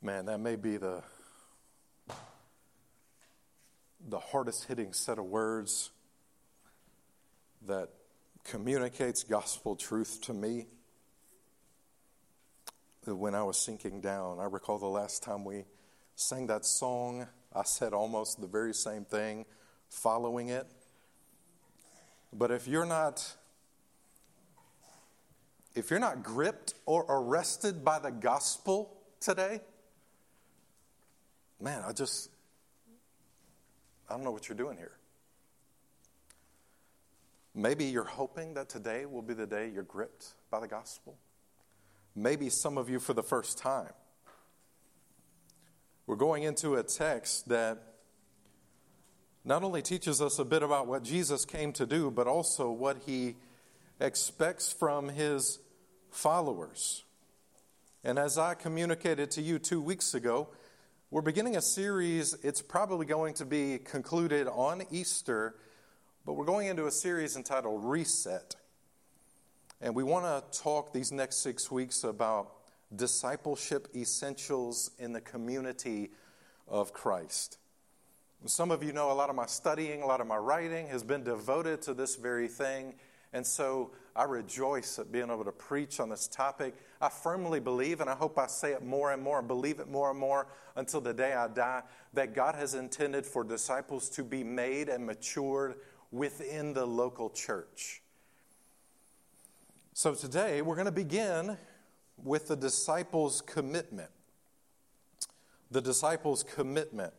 Man, that may be the the hardest hitting set of words that communicates gospel truth to me. When I was sinking down, I recall the last time we sang that song, I said almost the very same thing following it. But if you're not if you're not gripped or arrested by the gospel today, man, I just, I don't know what you're doing here. Maybe you're hoping that today will be the day you're gripped by the gospel. Maybe some of you for the first time. We're going into a text that not only teaches us a bit about what Jesus came to do, but also what he expects from his followers. And as I communicated to you two weeks ago, we're beginning a series. It's probably going to be concluded on Easter, but we're going into a series entitled Reset. And we want to talk these next six weeks about discipleship essentials in the community of Christ. Some of you know a lot of my studying, a lot of my writing has been devoted to this very thing. And so I rejoice at being able to preach on this topic. I firmly believe, and I hope I say it more and more, believe it more and more until the day I die, that God has intended for disciples to be made and matured within the local church. So today we're going to begin with the disciples' commitment. The disciples' commitment.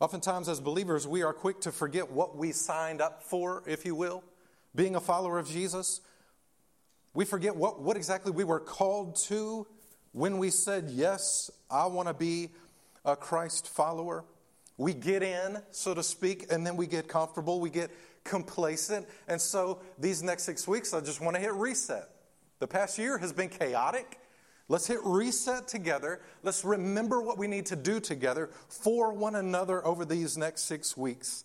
Oftentimes, as believers, we are quick to forget what we signed up for, if you will being a follower of Jesus, we forget what, what exactly we were called to when we said, Yes, I want to be a Christ follower. We get in, so to speak, and then we get comfortable, we get complacent. And so these next six weeks, I just want to hit reset. The past year has been chaotic. Let's hit reset together. Let's remember what we need to do together for one another over these next six weeks.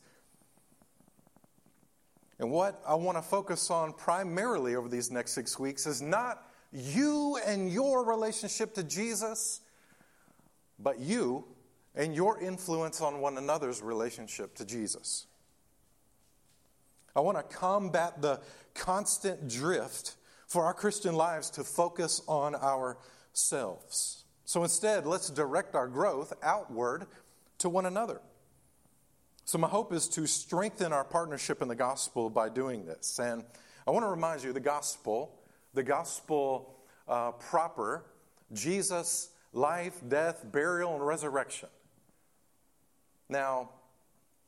And what I want to focus on primarily over these next six weeks is not you and your relationship to Jesus, but you and your influence on one another's relationship to Jesus. I want to combat the constant drift for our Christian lives to focus on ourselves. So instead, let's direct our growth outward to one another. So, my hope is to strengthen our partnership in the gospel by doing this. And I want to remind you the gospel, the gospel uh, proper, Jesus' life, death, burial, and resurrection. Now,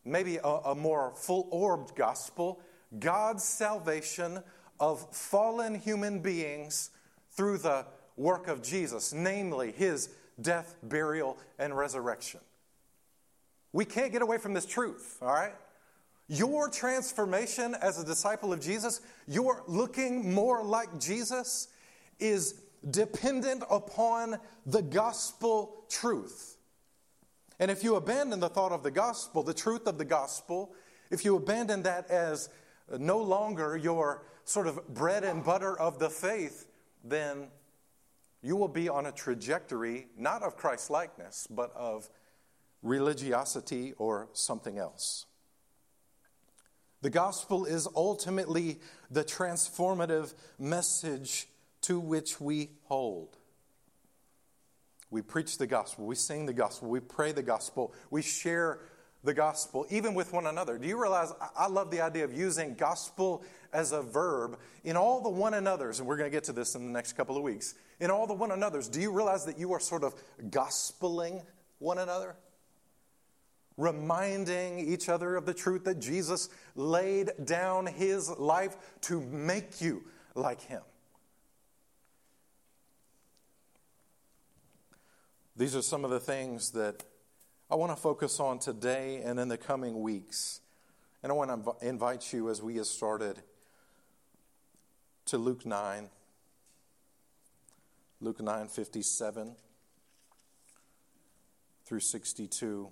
maybe a, a more full orbed gospel God's salvation of fallen human beings through the work of Jesus, namely his death, burial, and resurrection. We can't get away from this truth, all right? Your transformation as a disciple of Jesus, your looking more like Jesus, is dependent upon the gospel truth. And if you abandon the thought of the gospel, the truth of the gospel, if you abandon that as no longer your sort of bread and butter of the faith, then you will be on a trajectory not of Christ likeness, but of religiosity, or something else. The gospel is ultimately the transformative message to which we hold. We preach the gospel, we sing the gospel, we pray the gospel, we share the gospel, even with one another. Do you realize I love the idea of using gospel as a verb in all the one another's, and we're going to get to this in the next couple of weeks. In all the one another's, do you realize that you are sort of gospeling one another? Reminding each other of the truth that Jesus laid down his life to make you like him. These are some of the things that I want to focus on today and in the coming weeks. And I want to invite you as we get started to Luke 9. Luke 9 57 through 62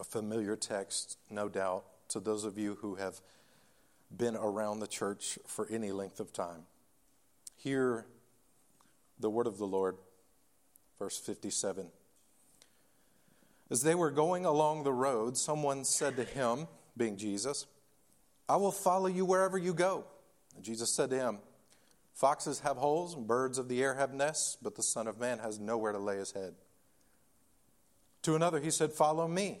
a familiar text, no doubt, to those of you who have been around the church for any length of time. Hear the word of the Lord. verse 57. As they were going along the road, someone said to him, being Jesus, I will follow you wherever you go. And Jesus said to him, Foxes have holes and birds of the air have nests, but the Son of Man has nowhere to lay his head. To another, he said, Follow me.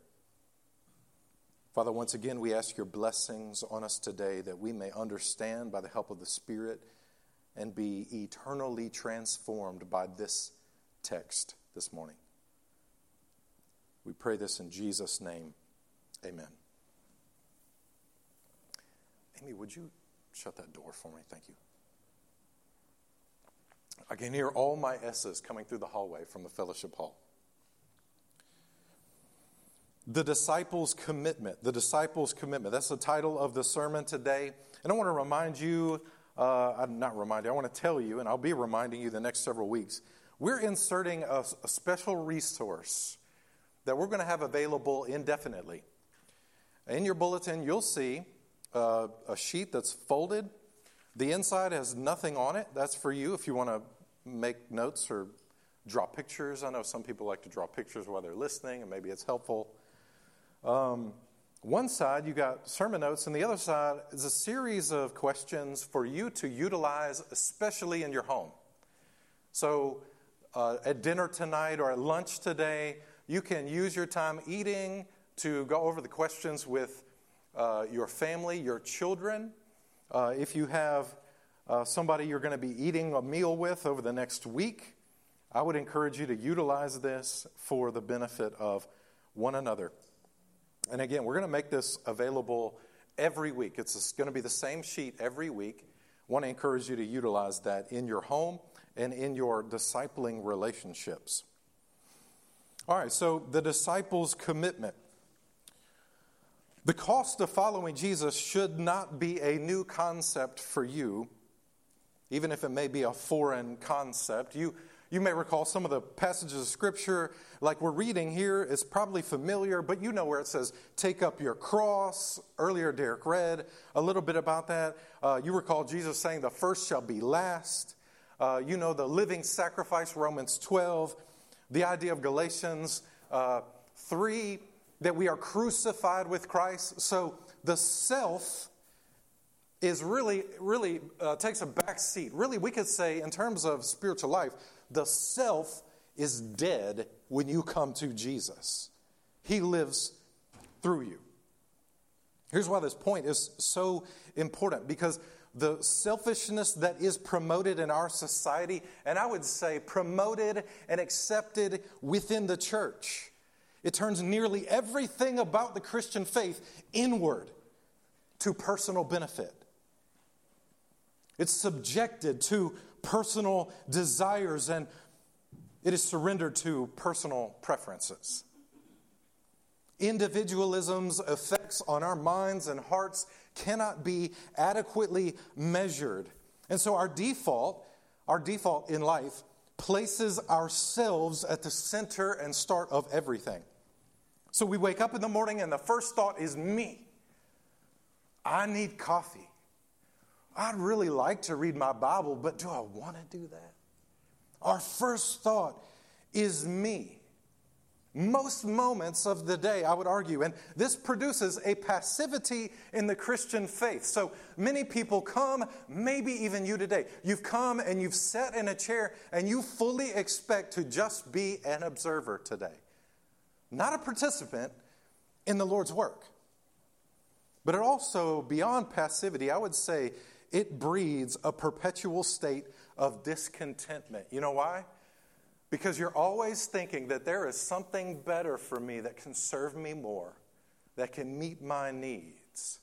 Father, once again, we ask your blessings on us today that we may understand by the help of the Spirit and be eternally transformed by this text this morning. We pray this in Jesus' name. Amen. Amy, would you shut that door for me? Thank you. I can hear all my S's coming through the hallway from the fellowship hall. The disciples' commitment. The disciples' commitment. That's the title of the sermon today. And I want to remind you, uh, I'm not remind you, I want to tell you, and I'll be reminding you the next several weeks. We're inserting a, a special resource that we're going to have available indefinitely. In your bulletin, you'll see uh, a sheet that's folded. The inside has nothing on it. That's for you if you want to make notes or draw pictures. I know some people like to draw pictures while they're listening, and maybe it's helpful. Um, one side, you got sermon notes, and the other side is a series of questions for you to utilize, especially in your home. So, uh, at dinner tonight or at lunch today, you can use your time eating to go over the questions with uh, your family, your children. Uh, if you have uh, somebody you're going to be eating a meal with over the next week, I would encourage you to utilize this for the benefit of one another. And again, we're going to make this available every week. It's going to be the same sheet every week. I want to encourage you to utilize that in your home and in your discipling relationships. All right, so the disciples' commitment. The cost of following Jesus should not be a new concept for you, even if it may be a foreign concept. You, you may recall some of the passages of Scripture, like we're reading here, is probably familiar, but you know where it says, Take up your cross. Earlier, Derek read a little bit about that. Uh, you recall Jesus saying, The first shall be last. Uh, you know the living sacrifice, Romans 12 the idea of Galatians uh, 3 that we are crucified with Christ. So the self is really, really uh, takes a back seat. Really, we could say, in terms of spiritual life, the self is dead when you come to Jesus. He lives through you. Here's why this point is so important because the selfishness that is promoted in our society, and I would say promoted and accepted within the church. It turns nearly everything about the Christian faith inward to personal benefit. It's subjected to personal desires and it is surrendered to personal preferences. Individualism's effects on our minds and hearts cannot be adequately measured. And so our default, our default in life, places ourselves at the center and start of everything. So we wake up in the morning and the first thought is me. I need coffee. I'd really like to read my Bible, but do I want to do that? Our first thought is me most moments of the day, I would argue. And this produces a passivity in the Christian faith. So many people come, maybe even you today. You've come and you've sat in a chair and you fully expect to just be an observer today, not a participant in the Lord's work. But it also, beyond passivity, I would say it breeds a perpetual state of discontentment. You know why? Because you're always thinking that there is something better for me that can serve me more, that can meet my needs.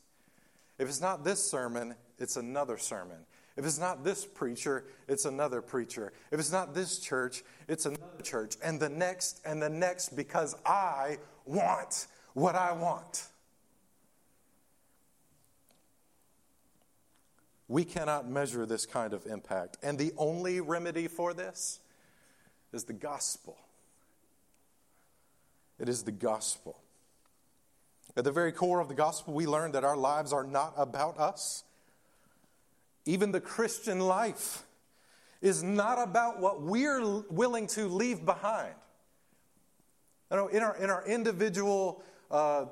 If it's not this sermon, it's another sermon. If it's not this preacher, it's another preacher. If it's not this church, it's another church. And the next and the next because I want what I want. We cannot measure this kind of impact. And the only remedy for this is the gospel. It is the gospel. At the very core of the gospel, we learn that our lives are not about us. Even the Christian life is not about what we're willing to leave behind. You know, in our, in our individual uh,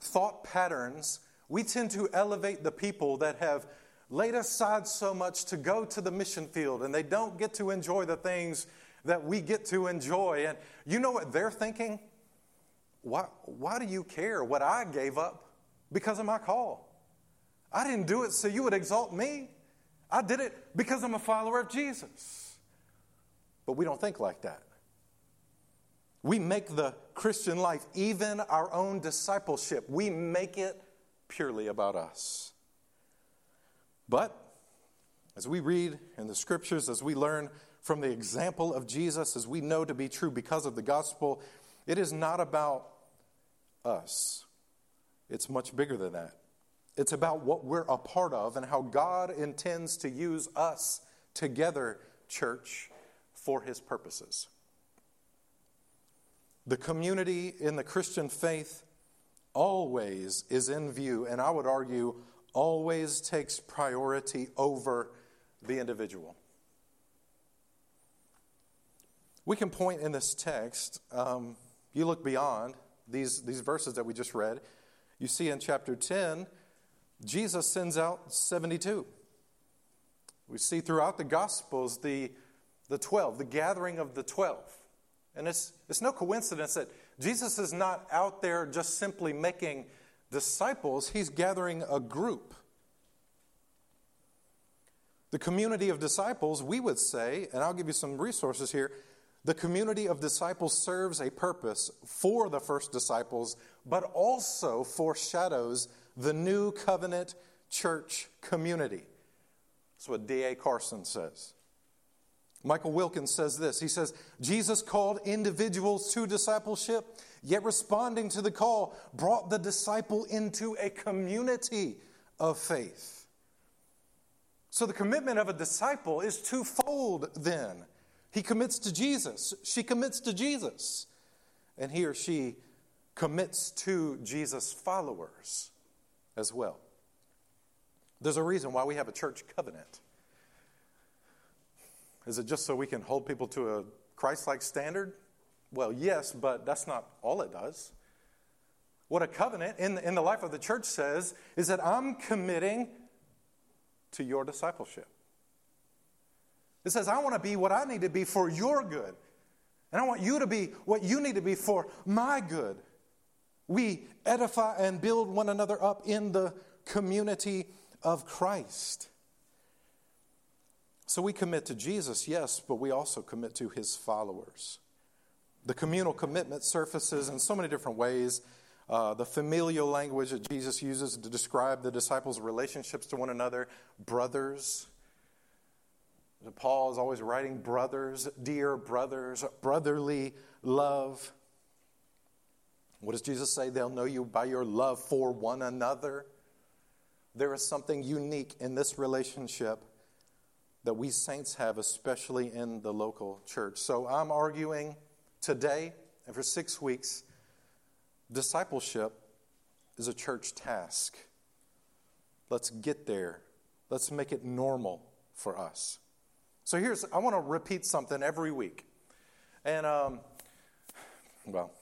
thought patterns, we tend to elevate the people that have laid aside so much to go to the mission field and they don't get to enjoy the things that we get to enjoy. And you know what they're thinking? Why, why do you care what I gave up because of my call? I didn't do it so you would exalt me. I did it because I'm a follower of Jesus. But we don't think like that. We make the Christian life, even our own discipleship, we make it purely about us. But as we read in the scriptures, as we learn from the example of Jesus, as we know to be true because of the gospel, it is not about us. It's much bigger than that. It's about what we're a part of and how God intends to use us together, church, for his purposes. The community in the Christian faith always is in view, and I would argue always takes priority over the individual. We can point in this text, um, you look beyond these, these verses that we just read, you see in chapter 10 Jesus sends out 72. We see throughout the Gospels the, the 12, the gathering of the 12. And it's, it's no coincidence that Jesus is not out there just simply making disciples, he's gathering a group. The community of disciples, we would say, and I'll give you some resources here, the community of disciples serves a purpose for the first disciples, but also foreshadows the new covenant church community. That's what D.A. Carson says. Michael Wilkins says this He says, Jesus called individuals to discipleship, yet responding to the call brought the disciple into a community of faith. So the commitment of a disciple is twofold then. He commits to Jesus, she commits to Jesus, and he or she commits to Jesus' followers as well. There's a reason why we have a church covenant. Is it just so we can hold people to a Christ like standard? Well, yes, but that's not all it does. What a covenant in the, in the life of the church says is that I'm committing to your discipleship. It says, I want to be what I need to be for your good. And I want you to be what you need to be for my good. We edify and build one another up in the community of Christ. So we commit to Jesus, yes, but we also commit to his followers. The communal commitment surfaces in so many different ways. Uh, the familial language that Jesus uses to describe the disciples' relationships to one another, brothers. Paul is always writing brothers, dear brothers, brotherly love. What does Jesus say? They'll know you by your love for one another. There is something unique in this relationship that we saints have, especially in the local church. So I'm arguing today and for six weeks discipleship is a church task. Let's get there, let's make it normal for us. So here's, I want to repeat something every week. And, um, well,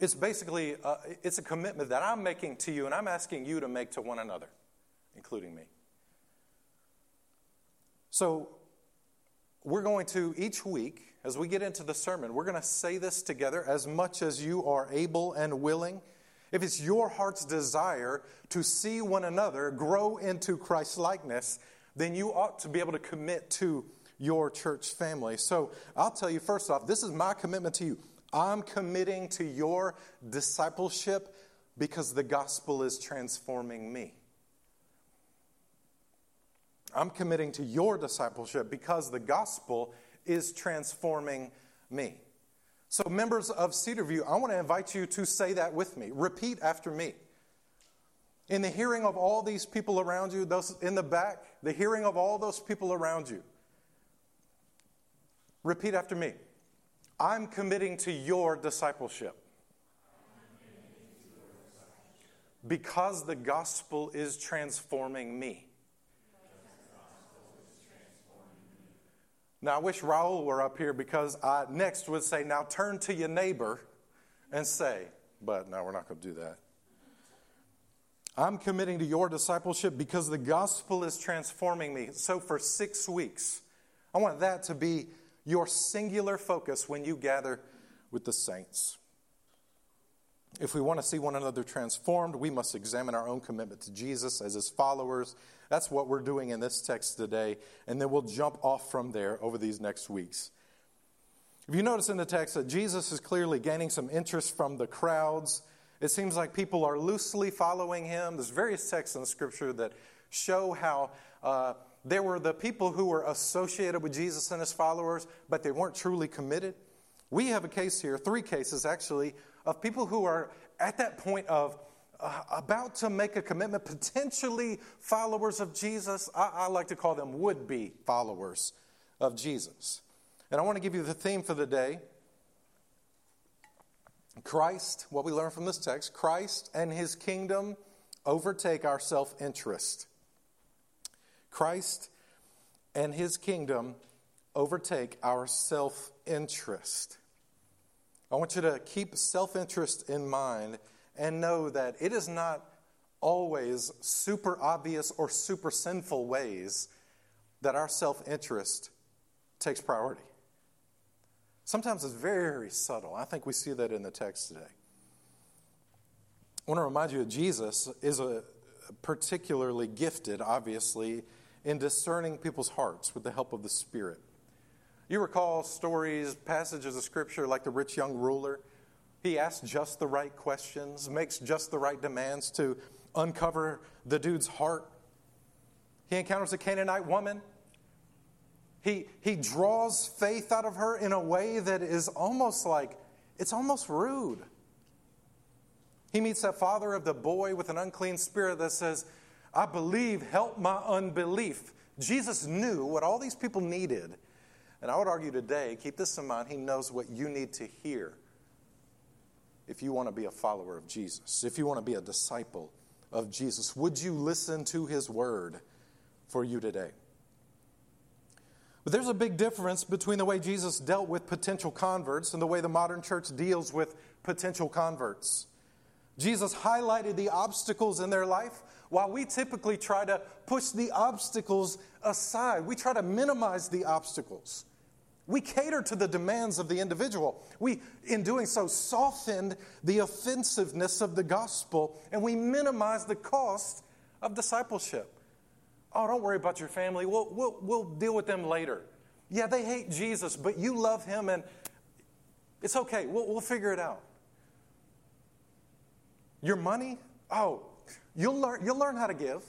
it's basically uh, it's a commitment that I'm making to you and I'm asking you to make to one another, including me. So we're going to each week as we get into the sermon, we're going to say this together as much as you are able and willing. If it's your heart's desire to see one another grow into Christ likeness, then you ought to be able to commit to your church family. So I'll tell you first off, this is my commitment to you. I'm committing to your discipleship because the gospel is transforming me. I'm committing to your discipleship because the gospel is transforming me. So, members of Cedarview, I want to invite you to say that with me. Repeat after me. In the hearing of all these people around you, those in the back, the hearing of all those people around you, repeat after me. I'm committing to your discipleship. Because the gospel is transforming me. Now, I wish Raul were up here because I next would say, now turn to your neighbor and say, but no, we're not going to do that. I'm committing to your discipleship because the gospel is transforming me. So, for six weeks, I want that to be your singular focus when you gather with the saints. If we want to see one another transformed, we must examine our own commitment to Jesus as his followers. That's what we're doing in this text today, and then we'll jump off from there over these next weeks. If you notice in the text that Jesus is clearly gaining some interest from the crowds, it seems like people are loosely following him. There's various texts in the scripture that show how uh, there were the people who were associated with Jesus and his followers, but they weren't truly committed. We have a case here, three cases actually, of people who are at that point of uh, about to make a commitment, potentially followers of Jesus. I, I like to call them would be followers of Jesus. And I want to give you the theme for the day Christ, what we learn from this text, Christ and his kingdom overtake our self interest. Christ and his kingdom overtake our self interest. I want you to keep self interest in mind and know that it is not always super obvious or super sinful ways that our self interest takes priority. Sometimes it's very subtle. I think we see that in the text today. I want to remind you that Jesus is a particularly gifted, obviously, in discerning people's hearts with the help of the Spirit. You recall stories, passages of scripture like the rich young ruler. He asks just the right questions, makes just the right demands to uncover the dude's heart. He encounters a Canaanite woman. He, he draws faith out of her in a way that is almost like, it's almost rude. He meets that father of the boy with an unclean spirit that says, I believe, help my unbelief. Jesus knew what all these people needed and I would argue today, keep this in mind, he knows what you need to hear if you want to be a follower of Jesus, if you want to be a disciple of Jesus. Would you listen to his word for you today? But there's a big difference between the way Jesus dealt with potential converts and the way the modern church deals with potential converts. Jesus highlighted the obstacles in their life while we typically try to push the obstacles aside. We try to minimize the obstacles. We cater to the demands of the individual. We, in doing so, softened the offensiveness of the gospel and we minimize the cost of discipleship. Oh, don't worry about your family. We'll, we'll, we'll deal with them later. Yeah, they hate Jesus, but you love him and it's okay. We'll, we'll figure it out. Your money? Oh, you'll learn, you'll learn how to give.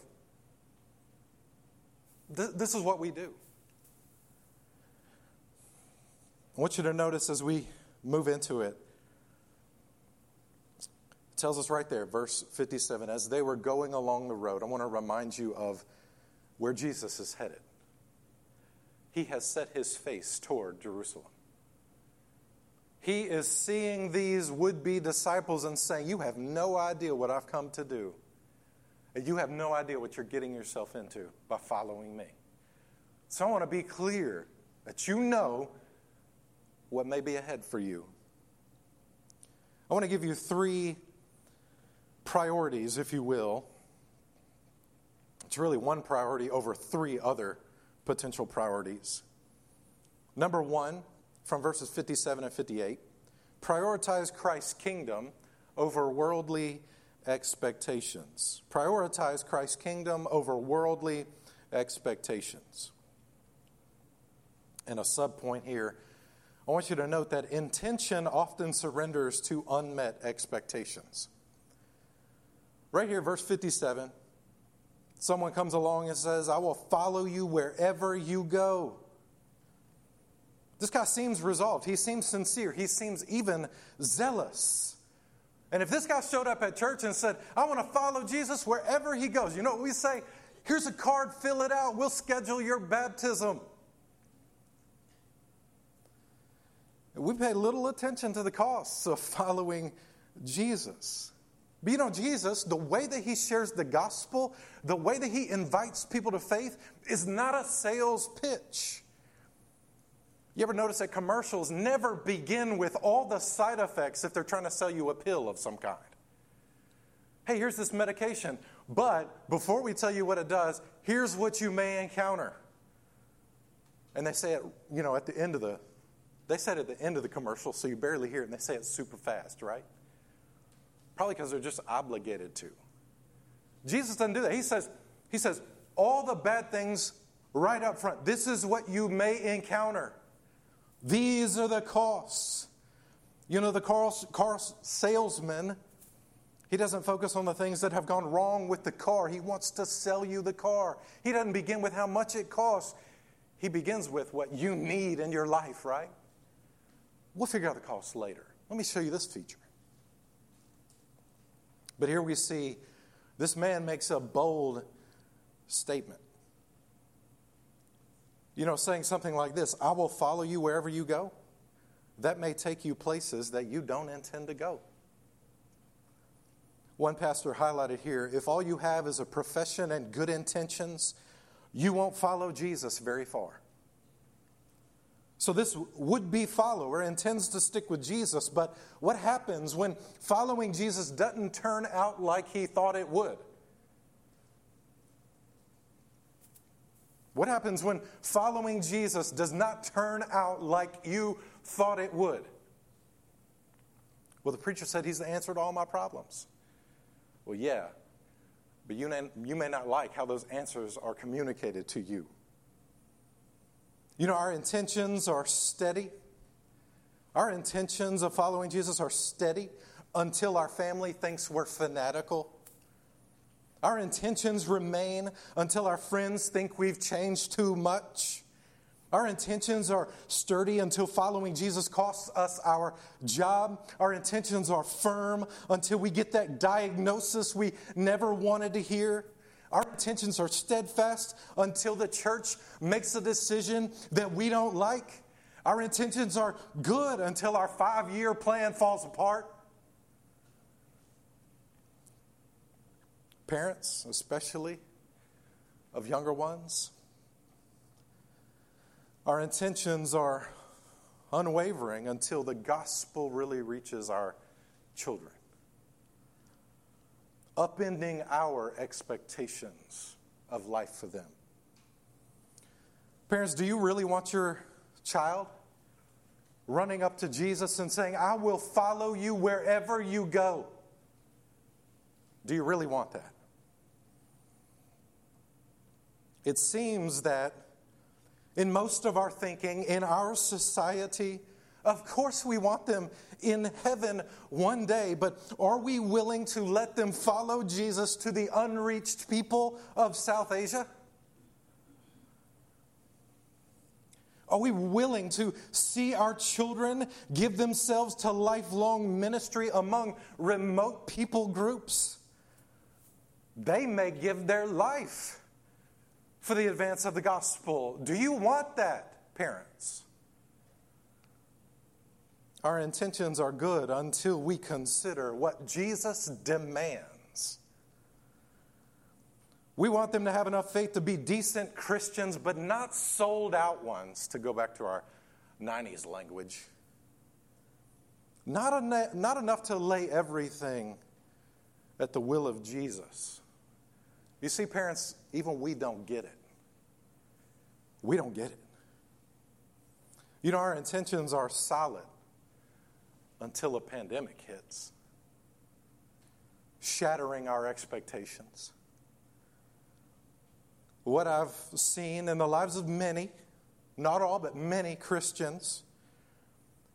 this is what we do. I want you to notice as we move into it, it tells us right there, verse 57, as they were going along the road, I want to remind you of where Jesus is headed. He has set his face toward Jerusalem. He is seeing these would be disciples and saying, You have no idea what I've come to do. And you have no idea what you're getting yourself into by following me. So I want to be clear that you know what may be ahead for you. I want to give you three priorities, if you will. It's really one priority over three other potential priorities. Number one, from verses 57 and 58, prioritize Christ's kingdom over worldly expectations. Prioritize Christ's kingdom over worldly expectations. And a subpoint here I want you to note that intention often surrenders to unmet expectations. Right here, verse 57 Someone comes along and says, I will follow you wherever you go. This guy seems resolved. He seems sincere. He seems even zealous. And if this guy showed up at church and said, I want to follow Jesus wherever he goes, you know what we say? Here's a card, fill it out. We'll schedule your baptism. We pay little attention to the costs of following Jesus. But you know, Jesus, the way that he shares the gospel, the way that he invites people to faith, is not a sales pitch. You ever notice that commercials never begin with all the side effects if they're trying to sell you a pill of some kind? Hey, here's this medication, but before we tell you what it does, here's what you may encounter. And they say it, you know, at the end of the, they said at the end of the commercial, so you barely hear it, and they say it super fast, right? Probably because they're just obligated to. Jesus doesn't do that. He says, he says, all the bad things right up front. This is what you may encounter. These are the costs. You know, the car, car salesman, he doesn't focus on the things that have gone wrong with the car. He wants to sell you the car. He doesn't begin with how much it costs. He begins with what you need in your life, right? We'll figure out the cost later. Let me show you this feature. But here we see this man makes a bold statement. You know, saying something like this I will follow you wherever you go. That may take you places that you don't intend to go. One pastor highlighted here if all you have is a profession and good intentions, you won't follow Jesus very far. So, this would be follower intends to stick with Jesus, but what happens when following Jesus doesn't turn out like he thought it would? What happens when following Jesus does not turn out like you thought it would? Well, the preacher said he's the answer to all my problems. Well, yeah, but you, you may not like how those answers are communicated to you. You know, our intentions are steady. Our intentions of following Jesus are steady until our family thinks we're fanatical our intentions remain until our friends think we've changed too much. Our intentions are sturdy until following Jesus costs us our job. Our intentions are firm until we get that diagnosis we never wanted to hear. Our intentions are steadfast until the church makes a decision that we don't like. Our intentions are good until our five year plan falls apart. parents, especially of younger ones. Our intentions are unwavering until the gospel really reaches our children, upending our expectations of life for them. Parents, do you really want your child running up to Jesus and saying, I will follow you wherever you go? Do you really want that? It seems that in most of our thinking, in our society, of course we want them in heaven one day, but are we willing to let them follow Jesus to the unreached people of South Asia? Are we willing to see our children give themselves to lifelong ministry among remote people groups? They may give their life for the advance of the gospel. Do you want that, parents? Our intentions are good until we consider what Jesus demands. We want them to have enough faith to be decent Christians, but not sold out ones, to go back to our 90s language. Not, en- not enough to lay everything at the will of Jesus. You see, parents, even we don't get it. We don't get it. You know, our intentions are solid until a pandemic hits, shattering our expectations. What I've seen in the lives of many, not all, but many Christians,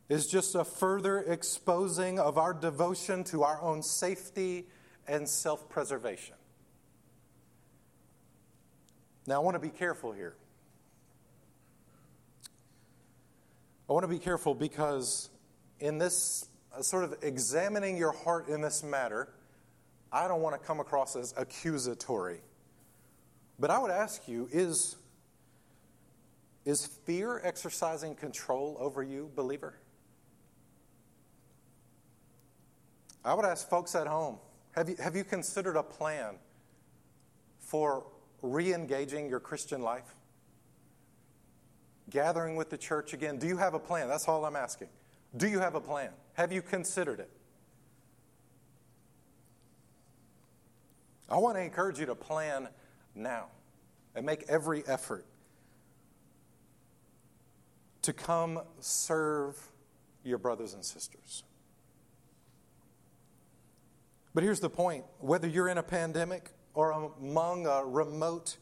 is just a further exposing of our devotion to our own safety and self preservation. Now, I want to be careful here. I want to be careful because in this uh, sort of examining your heart in this matter, I don't want to come across as accusatory. But I would ask you is, is fear exercising control over you, believer? I would ask folks at home have you, have you considered a plan for re engaging your Christian life? Gathering with the church again? Do you have a plan? That's all I'm asking. Do you have a plan? Have you considered it? I want to encourage you to plan now and make every effort to come serve your brothers and sisters. But here's the point whether you're in a pandemic or among a remote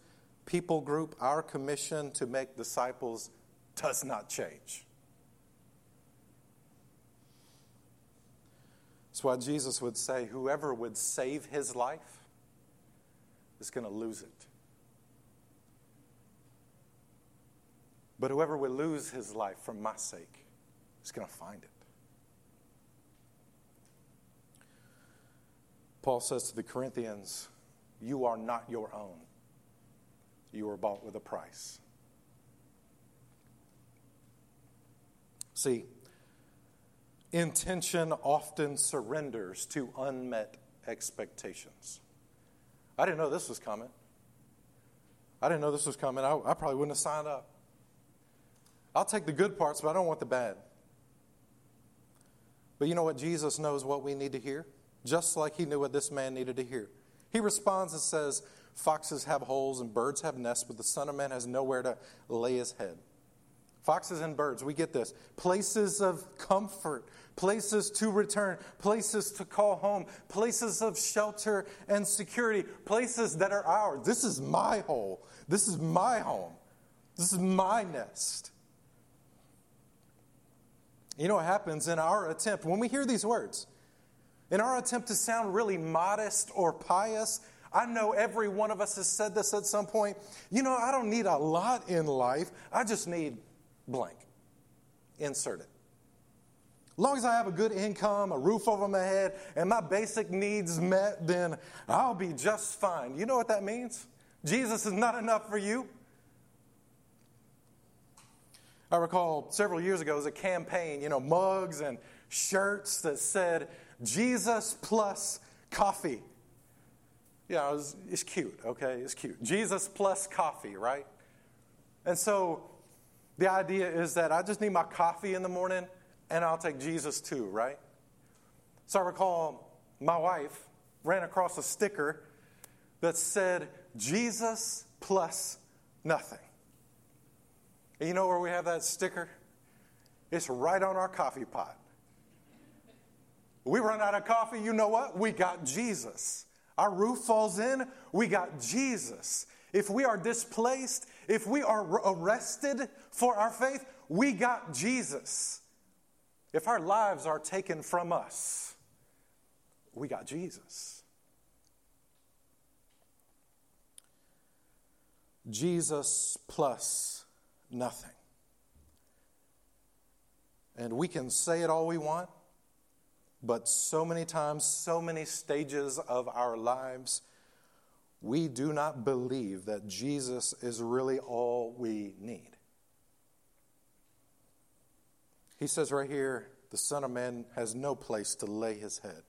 people group, our commission to make disciples does not change. That's why Jesus would say, whoever would save his life is going to lose it. But whoever would lose his life for my sake is going to find it. Paul says to the Corinthians, You are not your own. You were bought with a price. See, intention often surrenders to unmet expectations. I didn't know this was coming. I didn't know this was coming. I, I probably wouldn't have signed up. I'll take the good parts, but I don't want the bad. But you know what? Jesus knows what we need to hear just like he knew what this man needed to hear. He responds and says, Foxes have holes and birds have nests, but the Son of Man has nowhere to lay his head. Foxes and birds, we get this. Places of comfort, places to return, places to call home, places of shelter and security, places that are ours. This is my hole. This is my home. This is my nest. You know what happens in our attempt when we hear these words? In our attempt to sound really modest or pious, I know every one of us has said this at some point. You know, I don't need a lot in life, I just need blank. Insert it. As long as I have a good income, a roof over my head, and my basic needs met, then I'll be just fine. You know what that means? Jesus is not enough for you. I recall several years ago, was a campaign, you know, mugs and shirts that said, Jesus plus coffee. Yeah, it was, it's cute, okay? It's cute. Jesus plus coffee, right? And so the idea is that I just need my coffee in the morning and I'll take Jesus too, right? So I recall my wife ran across a sticker that said, Jesus plus nothing. And you know where we have that sticker? It's right on our coffee pot. We run out of coffee, you know what? We got Jesus. Our roof falls in, we got Jesus. If we are displaced, if we are arrested for our faith, we got Jesus. If our lives are taken from us, we got Jesus. Jesus plus nothing. And we can say it all we want. But so many times, so many stages of our lives, we do not believe that Jesus is really all we need. He says right here, the Son of Man has no place to lay his head.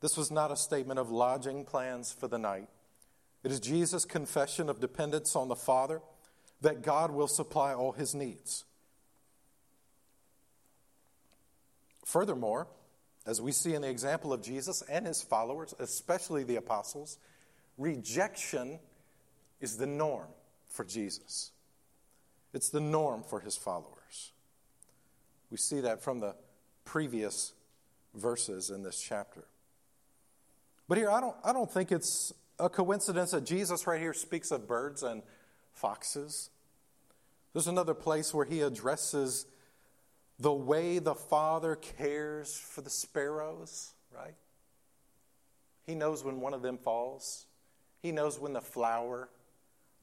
This was not a statement of lodging plans for the night. It is Jesus' confession of dependence on the Father that God will supply all his needs. Furthermore, as we see in the example of Jesus and his followers, especially the apostles, rejection is the norm for Jesus. It's the norm for his followers. We see that from the previous verses in this chapter. But here, I don't, I don't think it's a coincidence that Jesus right here speaks of birds and foxes. There's another place where he addresses the way the Father cares for the sparrows, right? He knows when one of them falls, He knows when the flower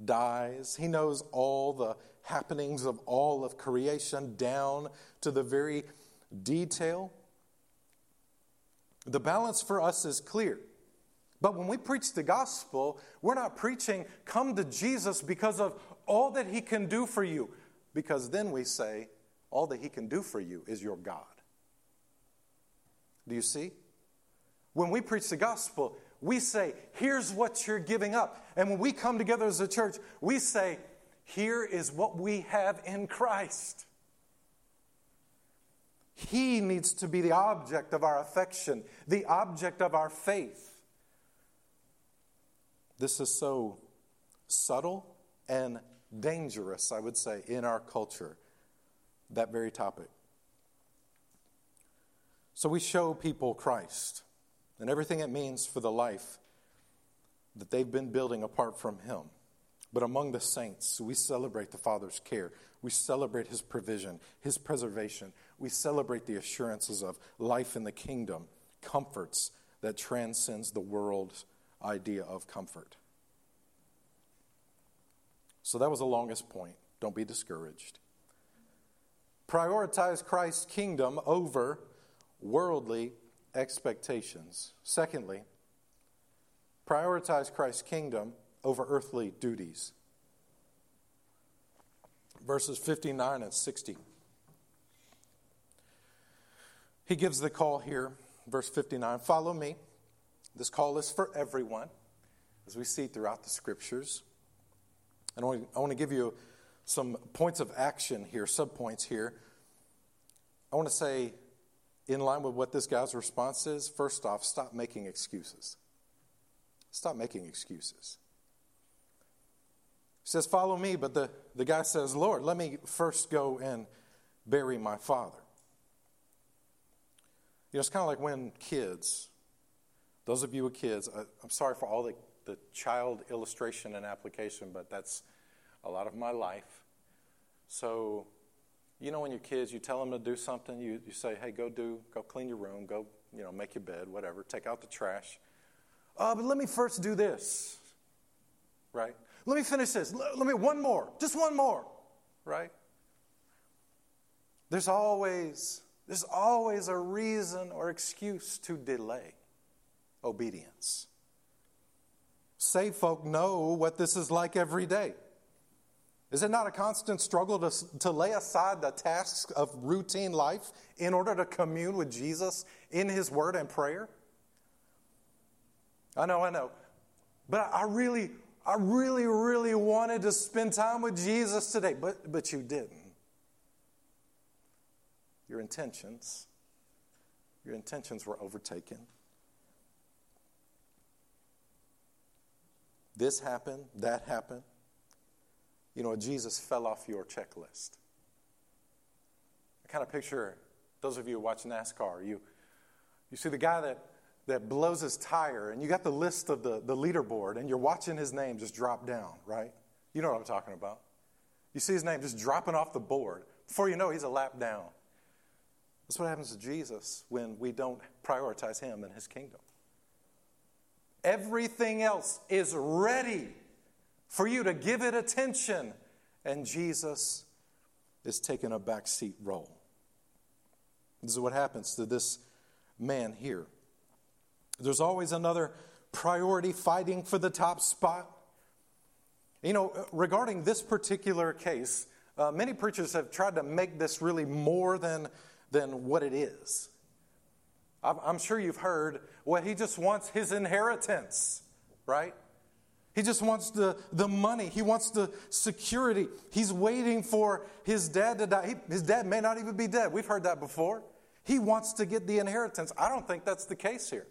dies. He knows all the happenings of all of creation down to the very detail. The balance for us is clear. But when we preach the gospel, we're not preaching, come to Jesus because of all that he can do for you, because then we say, all that he can do for you is your God. Do you see? When we preach the gospel, we say, here's what you're giving up. And when we come together as a church, we say, here is what we have in Christ. He needs to be the object of our affection, the object of our faith. This is so subtle and dangerous, I would say, in our culture, that very topic. So we show people Christ and everything it means for the life that they've been building apart from Him. But among the saints, we celebrate the Father's care. We celebrate His provision, His preservation. We celebrate the assurances of life in the kingdom, comforts that transcends the world's idea of comfort. So that was the longest point. Don't be discouraged. Prioritize Christ's kingdom over worldly expectations. Secondly, prioritize Christ's kingdom over earthly duties. Verses 59 and 60. He gives the call here, verse 59 Follow me. This call is for everyone, as we see throughout the scriptures. And I want, to give you some points of action here, subpoints here. I want to say, in line with what this guy's response is, first off, stop making excuses. Stop making excuses. He says, Follow me, but the, the guy says, Lord, let me first go and bury my father. You know, it's kind of like when kids, those of you with kids, I, I'm sorry for all the the child illustration and application, but that's a lot of my life. So, you know, when your kids, you tell them to do something, you, you say, hey, go do, go clean your room, go, you know, make your bed, whatever, take out the trash. Oh, but let me first do this, right? Let me finish this. Let, let me, one more, just one more, right? There's always, there's always a reason or excuse to delay obedience. Saved folk know what this is like every day. Is it not a constant struggle to, to lay aside the tasks of routine life in order to commune with Jesus in His Word and prayer? I know, I know. But I really, I really, really wanted to spend time with Jesus today, but, but you didn't. Your intentions, your intentions were overtaken. This happened, that happened. You know, Jesus fell off your checklist. I kind of picture those of you who watch NASCAR, you, you see the guy that, that blows his tire, and you got the list of the, the leaderboard, and you're watching his name just drop down, right? You know what I'm talking about. You see his name just dropping off the board. Before you know, he's a lap down. That's what happens to Jesus when we don't prioritize him and his kingdom. Everything else is ready for you to give it attention. And Jesus is taking a backseat role. This is what happens to this man here. There's always another priority fighting for the top spot. You know, regarding this particular case, uh, many preachers have tried to make this really more than, than what it is. I'm sure you've heard, well, he just wants his inheritance, right? He just wants the, the money. He wants the security. He's waiting for his dad to die. He, his dad may not even be dead. We've heard that before. He wants to get the inheritance. I don't think that's the case here.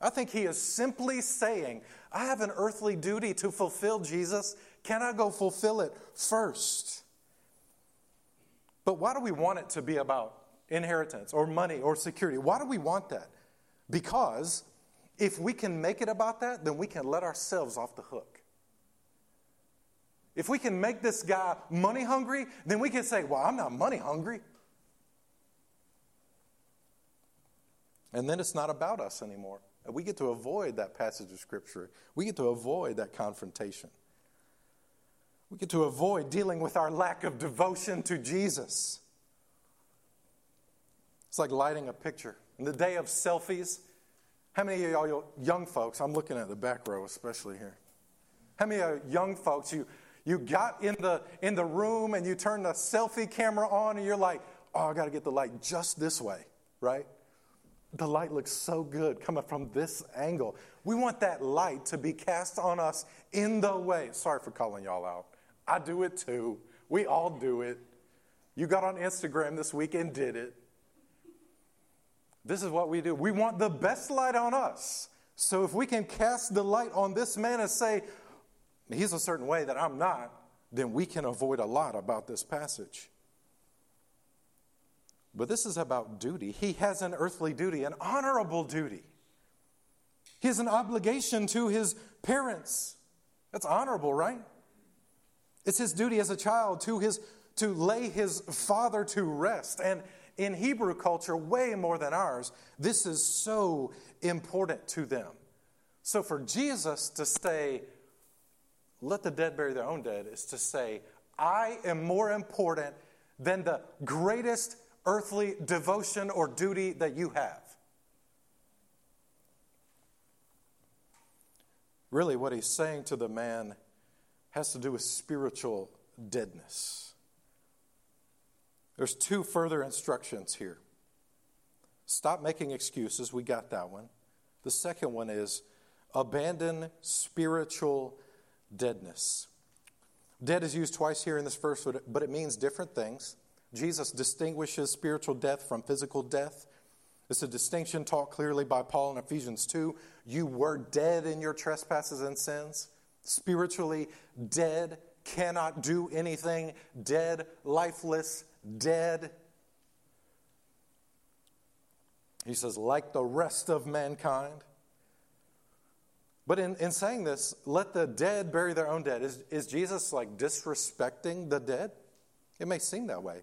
I think he is simply saying, I have an earthly duty to fulfill, Jesus. Can I go fulfill it first? But why do we want it to be about inheritance or money or security. Why do we want that? Because if we can make it about that, then we can let ourselves off the hook. If we can make this guy money hungry, then we can say, Well, I'm not money hungry. And then it's not about us anymore. We get to avoid that passage of Scripture, we get to avoid that confrontation. We get to avoid dealing with our lack of devotion to Jesus. It's like lighting a picture. In the day of selfies, how many of y'all young folks, I'm looking at the back row especially here. How many of young folks, you, you got in the, in the room and you turn the selfie camera on and you're like, oh, I got to get the light just this way, right? The light looks so good coming from this angle. We want that light to be cast on us in the way. Sorry for calling y'all out. I do it too. We all do it. You got on Instagram this week and did it. This is what we do. We want the best light on us. So if we can cast the light on this man and say, he's a certain way that I'm not, then we can avoid a lot about this passage. But this is about duty. He has an earthly duty, an honorable duty. He has an obligation to his parents. That's honorable, right? It's his duty as a child to his to lay his father to rest. And in Hebrew culture, way more than ours, this is so important to them. So for Jesus to say, let the dead bury their own dead, is to say, I am more important than the greatest earthly devotion or duty that you have. Really, what he's saying to the man has to do with spiritual deadness. There's two further instructions here. Stop making excuses. We got that one. The second one is abandon spiritual deadness. Dead is used twice here in this verse, but it means different things. Jesus distinguishes spiritual death from physical death. It's a distinction taught clearly by Paul in Ephesians 2. You were dead in your trespasses and sins, spiritually dead, cannot do anything, dead, lifeless, dead. He says, like the rest of mankind. But in, in saying this, let the dead bury their own dead. Is, is Jesus like disrespecting the dead? It may seem that way.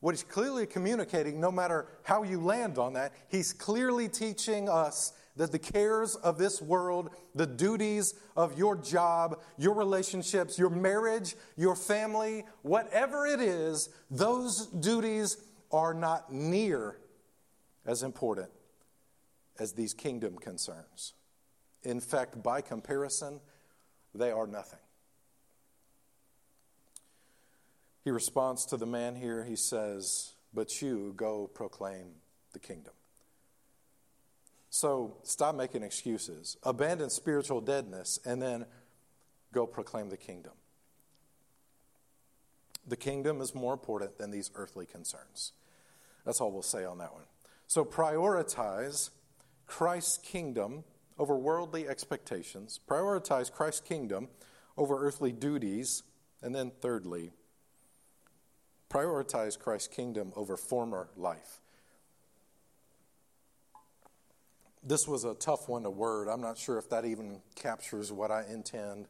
What he's clearly communicating, no matter how you land on that, he's clearly teaching us that the cares of this world, the duties of your job, your relationships, your marriage, your family, whatever it is, those duties are not near as important as these kingdom concerns. In fact, by comparison, they are nothing. He responds to the man here. He says, But you go proclaim the kingdom. So stop making excuses, abandon spiritual deadness, and then go proclaim the kingdom. The kingdom is more important than these earthly concerns. That's all we'll say on that one. So prioritize Christ's kingdom over worldly expectations, prioritize Christ's kingdom over earthly duties, and then thirdly, Prioritize Christ's kingdom over former life. This was a tough one to word. I'm not sure if that even captures what I intend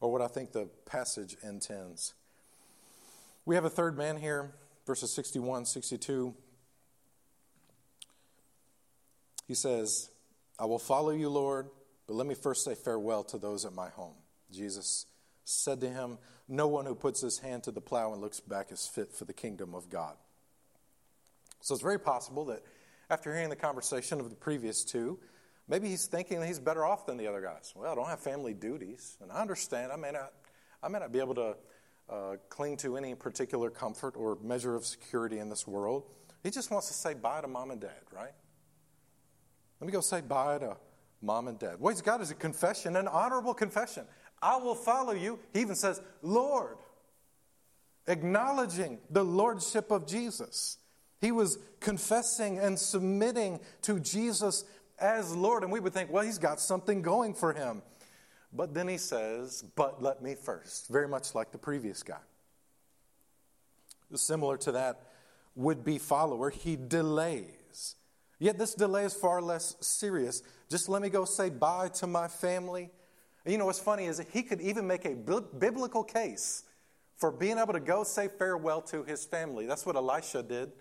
or what I think the passage intends. We have a third man here, verses 61, 62. He says, I will follow you, Lord, but let me first say farewell to those at my home. Jesus said to him, No one who puts his hand to the plow and looks back is fit for the kingdom of God. So it's very possible that after hearing the conversation of the previous two, maybe he's thinking he's better off than the other guys. Well, I don't have family duties, and I understand I may not, I may not be able to uh, cling to any particular comfort or measure of security in this world. He just wants to say bye to mom and dad, right? Let me go say bye to mom and dad. What he's got is a confession, an honorable confession. I will follow you. He even says, Lord, acknowledging the lordship of Jesus. He was confessing and submitting to Jesus as Lord. And we would think, well, he's got something going for him. But then he says, but let me first, very much like the previous guy. Similar to that would be follower, he delays. Yet this delay is far less serious. Just let me go say bye to my family and you know what's funny is he could even make a biblical case for being able to go say farewell to his family. That's what Elisha did.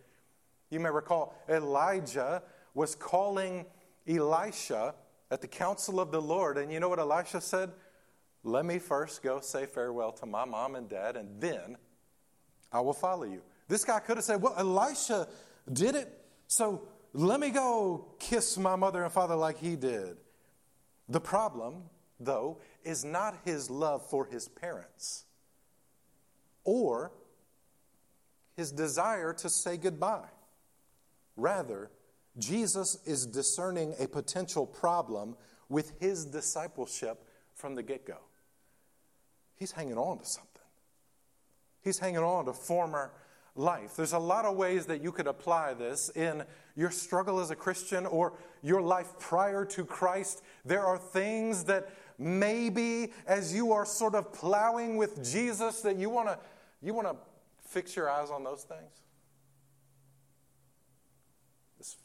You may recall Elijah was calling Elisha at the council of the Lord, and you know what Elisha said? let me first go say farewell to my mom and dad, and then I will follow you. This guy could have said, Well, Elisha did it, so let me go kiss my mother and father like he did. The problem, though, is not his love for his parents or his desire to say goodbye. Rather, Jesus is discerning a potential problem with his discipleship from the get go. He's hanging on to something. He's hanging on to former life. There's a lot of ways that you could apply this in your struggle as a Christian or your life prior to Christ. There are things that maybe as you are sort of plowing with Jesus that you want to you want to fix your eyes on those things.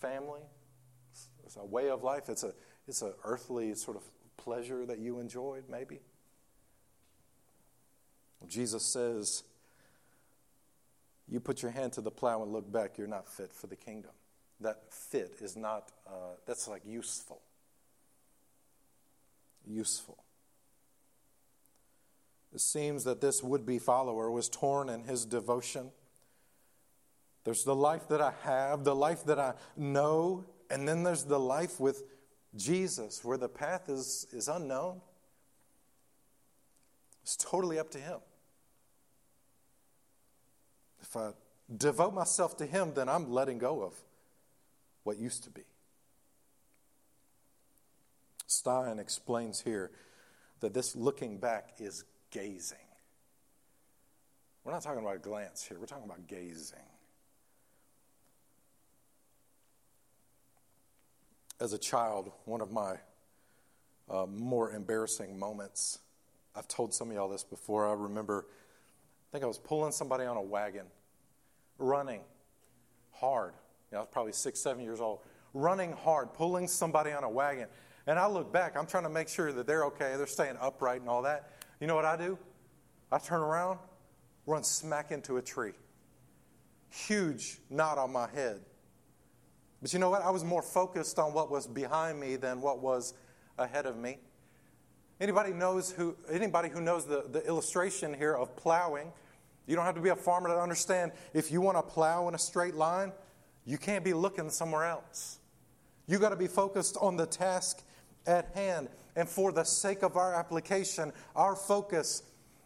Family, it's a way of life. It's a it's an earthly sort of pleasure that you enjoyed, maybe. Jesus says, You put your hand to the plow and look back, you're not fit for the kingdom. That fit is not, uh, that's like useful. Useful. It seems that this would be follower was torn in his devotion. There's the life that I have, the life that I know, and then there's the life with Jesus where the path is, is unknown. It's totally up to him. If I devote myself to Him, then I'm letting go of what used to be. Stein explains here that this looking back is gazing. We're not talking about a glance here, we're talking about gazing. As a child, one of my uh, more embarrassing moments, I've told some of y'all this before. I remember, I think I was pulling somebody on a wagon running hard. You know, I was probably six, seven years old, running hard, pulling somebody on a wagon. And I look back, I'm trying to make sure that they're okay, they're staying upright and all that. You know what I do? I turn around, run smack into a tree. Huge knot on my head. But you know what? I was more focused on what was behind me than what was ahead of me. Anybody knows who anybody who knows the, the illustration here of plowing you don't have to be a farmer to understand if you want to plow in a straight line, you can't be looking somewhere else. You got to be focused on the task at hand. And for the sake of our application, our focus,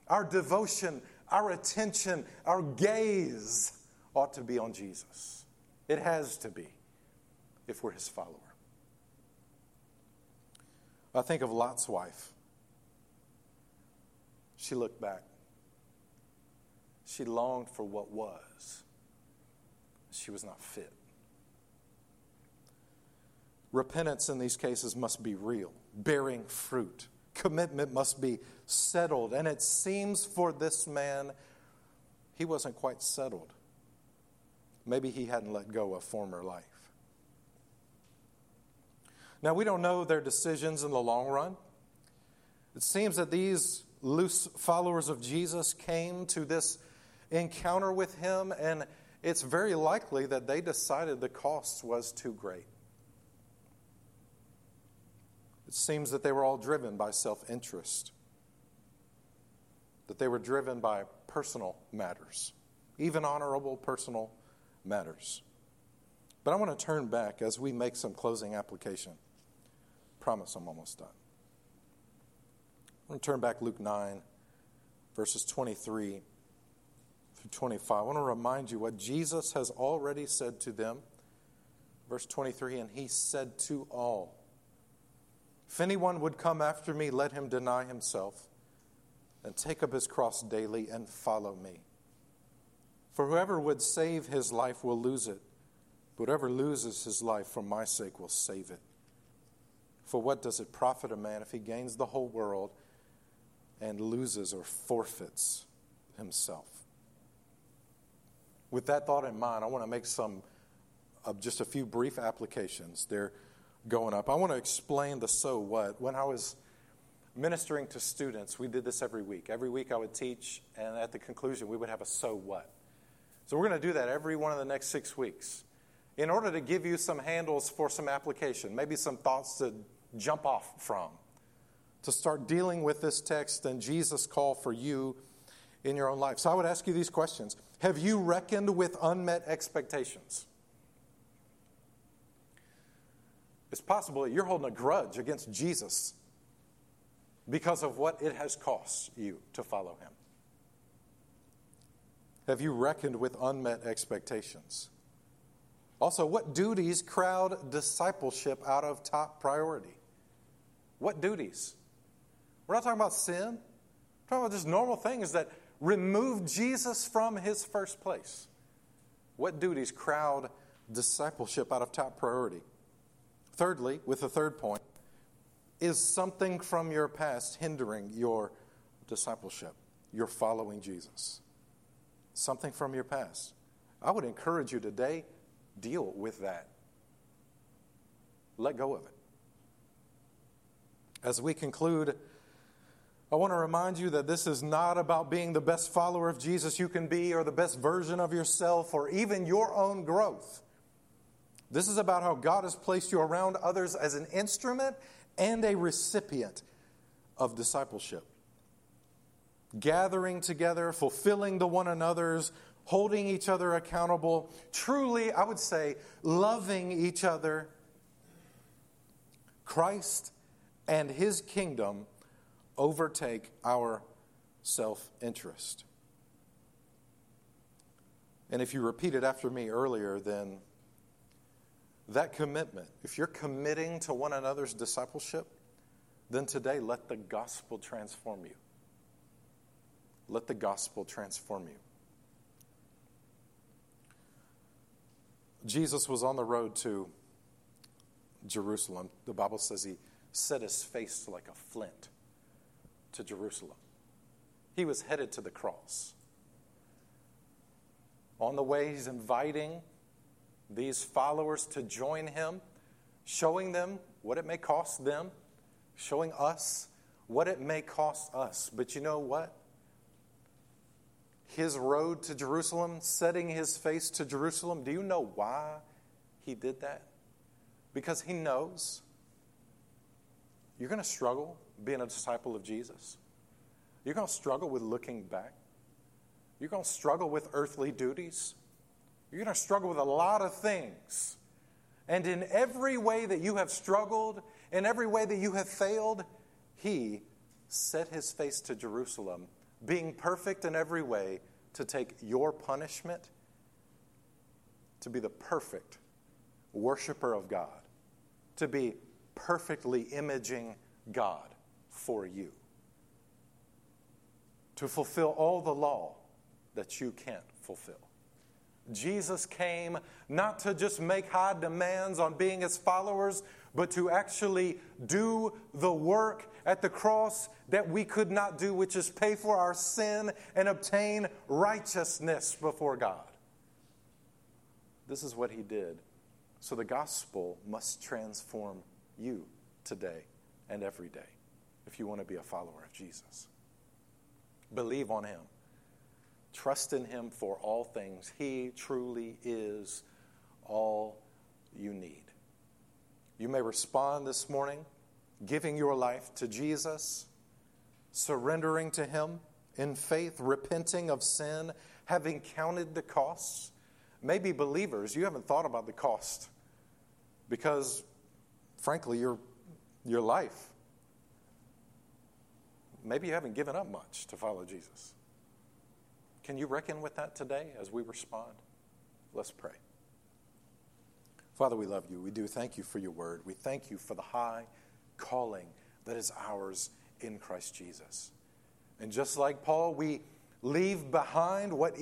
our devotion, our attention, our gaze ought to be on Jesus. It has to be if we're his follower. I think of Lot's wife. She looked back. She longed for what was. She was not fit. Repentance in these cases must be real, bearing fruit. Commitment must be settled. And it seems for this man, he wasn't quite settled. Maybe he hadn't let go of former life. Now, we don't know their decisions in the long run. It seems that these loose followers of Jesus came to this encounter with him, and it's very likely that they decided the cost was too great. It seems that they were all driven by self interest, that they were driven by personal matters, even honorable personal matters. But I want to turn back as we make some closing application. Promise I'm almost done. I'm going to turn back Luke 9, verses 23 through 25. I want to remind you what Jesus has already said to them. Verse 23 And he said to all, If anyone would come after me, let him deny himself and take up his cross daily and follow me. For whoever would save his life will lose it, but whoever loses his life for my sake will save it. For what does it profit a man if he gains the whole world and loses or forfeits himself? with that thought in mind, I want to make some of just a few brief applications. They're going up. I want to explain the so what. When I was ministering to students, we did this every week. Every week I would teach, and at the conclusion, we would have a so what. So we're going to do that every one of the next six weeks in order to give you some handles for some application, maybe some thoughts to jump off from. to start dealing with this text and Jesus' call for you in your own life. So I would ask you these questions Have you reckoned with unmet expectations? It's possible that you're holding a grudge against Jesus because of what it has cost you to follow him. Have you reckoned with unmet expectations? Also, what duties crowd discipleship out of top priority? What duties? We're not talking about sin. We're talking about just normal things that remove Jesus from his first place. What duties crowd discipleship out of top priority? Thirdly, with the third point, is something from your past hindering your discipleship, your following Jesus? Something from your past. I would encourage you today deal with that. Let go of it. As we conclude, I want to remind you that this is not about being the best follower of Jesus you can be or the best version of yourself or even your own growth. This is about how God has placed you around others as an instrument and a recipient of discipleship. Gathering together, fulfilling the one another's, holding each other accountable, truly, I would say, loving each other. Christ and his kingdom overtake our self interest. And if you repeat it after me earlier, then that commitment, if you're committing to one another's discipleship, then today let the gospel transform you. Let the gospel transform you. Jesus was on the road to Jerusalem. The Bible says he set his face like a flint to Jerusalem. He was headed to the cross. On the way, he's inviting these followers to join him, showing them what it may cost them, showing us what it may cost us. But you know what? His road to Jerusalem, setting his face to Jerusalem, do you know why he did that? Because he knows you're going to struggle being a disciple of Jesus. You're going to struggle with looking back. You're going to struggle with earthly duties. You're going to struggle with a lot of things. And in every way that you have struggled, in every way that you have failed, He set His face to Jerusalem, being perfect in every way, to take your punishment, to be the perfect worshiper of God, to be perfectly imaging God for you, to fulfill all the law that you can't fulfill. Jesus came not to just make high demands on being his followers, but to actually do the work at the cross that we could not do, which is pay for our sin and obtain righteousness before God. This is what he did. So the gospel must transform you today and every day if you want to be a follower of Jesus. Believe on him. Trust in Him for all things. He truly is all you need. You may respond this morning giving your life to Jesus, surrendering to Him in faith, repenting of sin, having counted the costs. Maybe believers, you haven't thought about the cost because, frankly, your, your life, maybe you haven't given up much to follow Jesus. Can you reckon with that today as we respond? Let's pray. Father, we love you. We do thank you for your word. We thank you for the high calling that is ours in Christ Jesus. And just like Paul, we leave behind what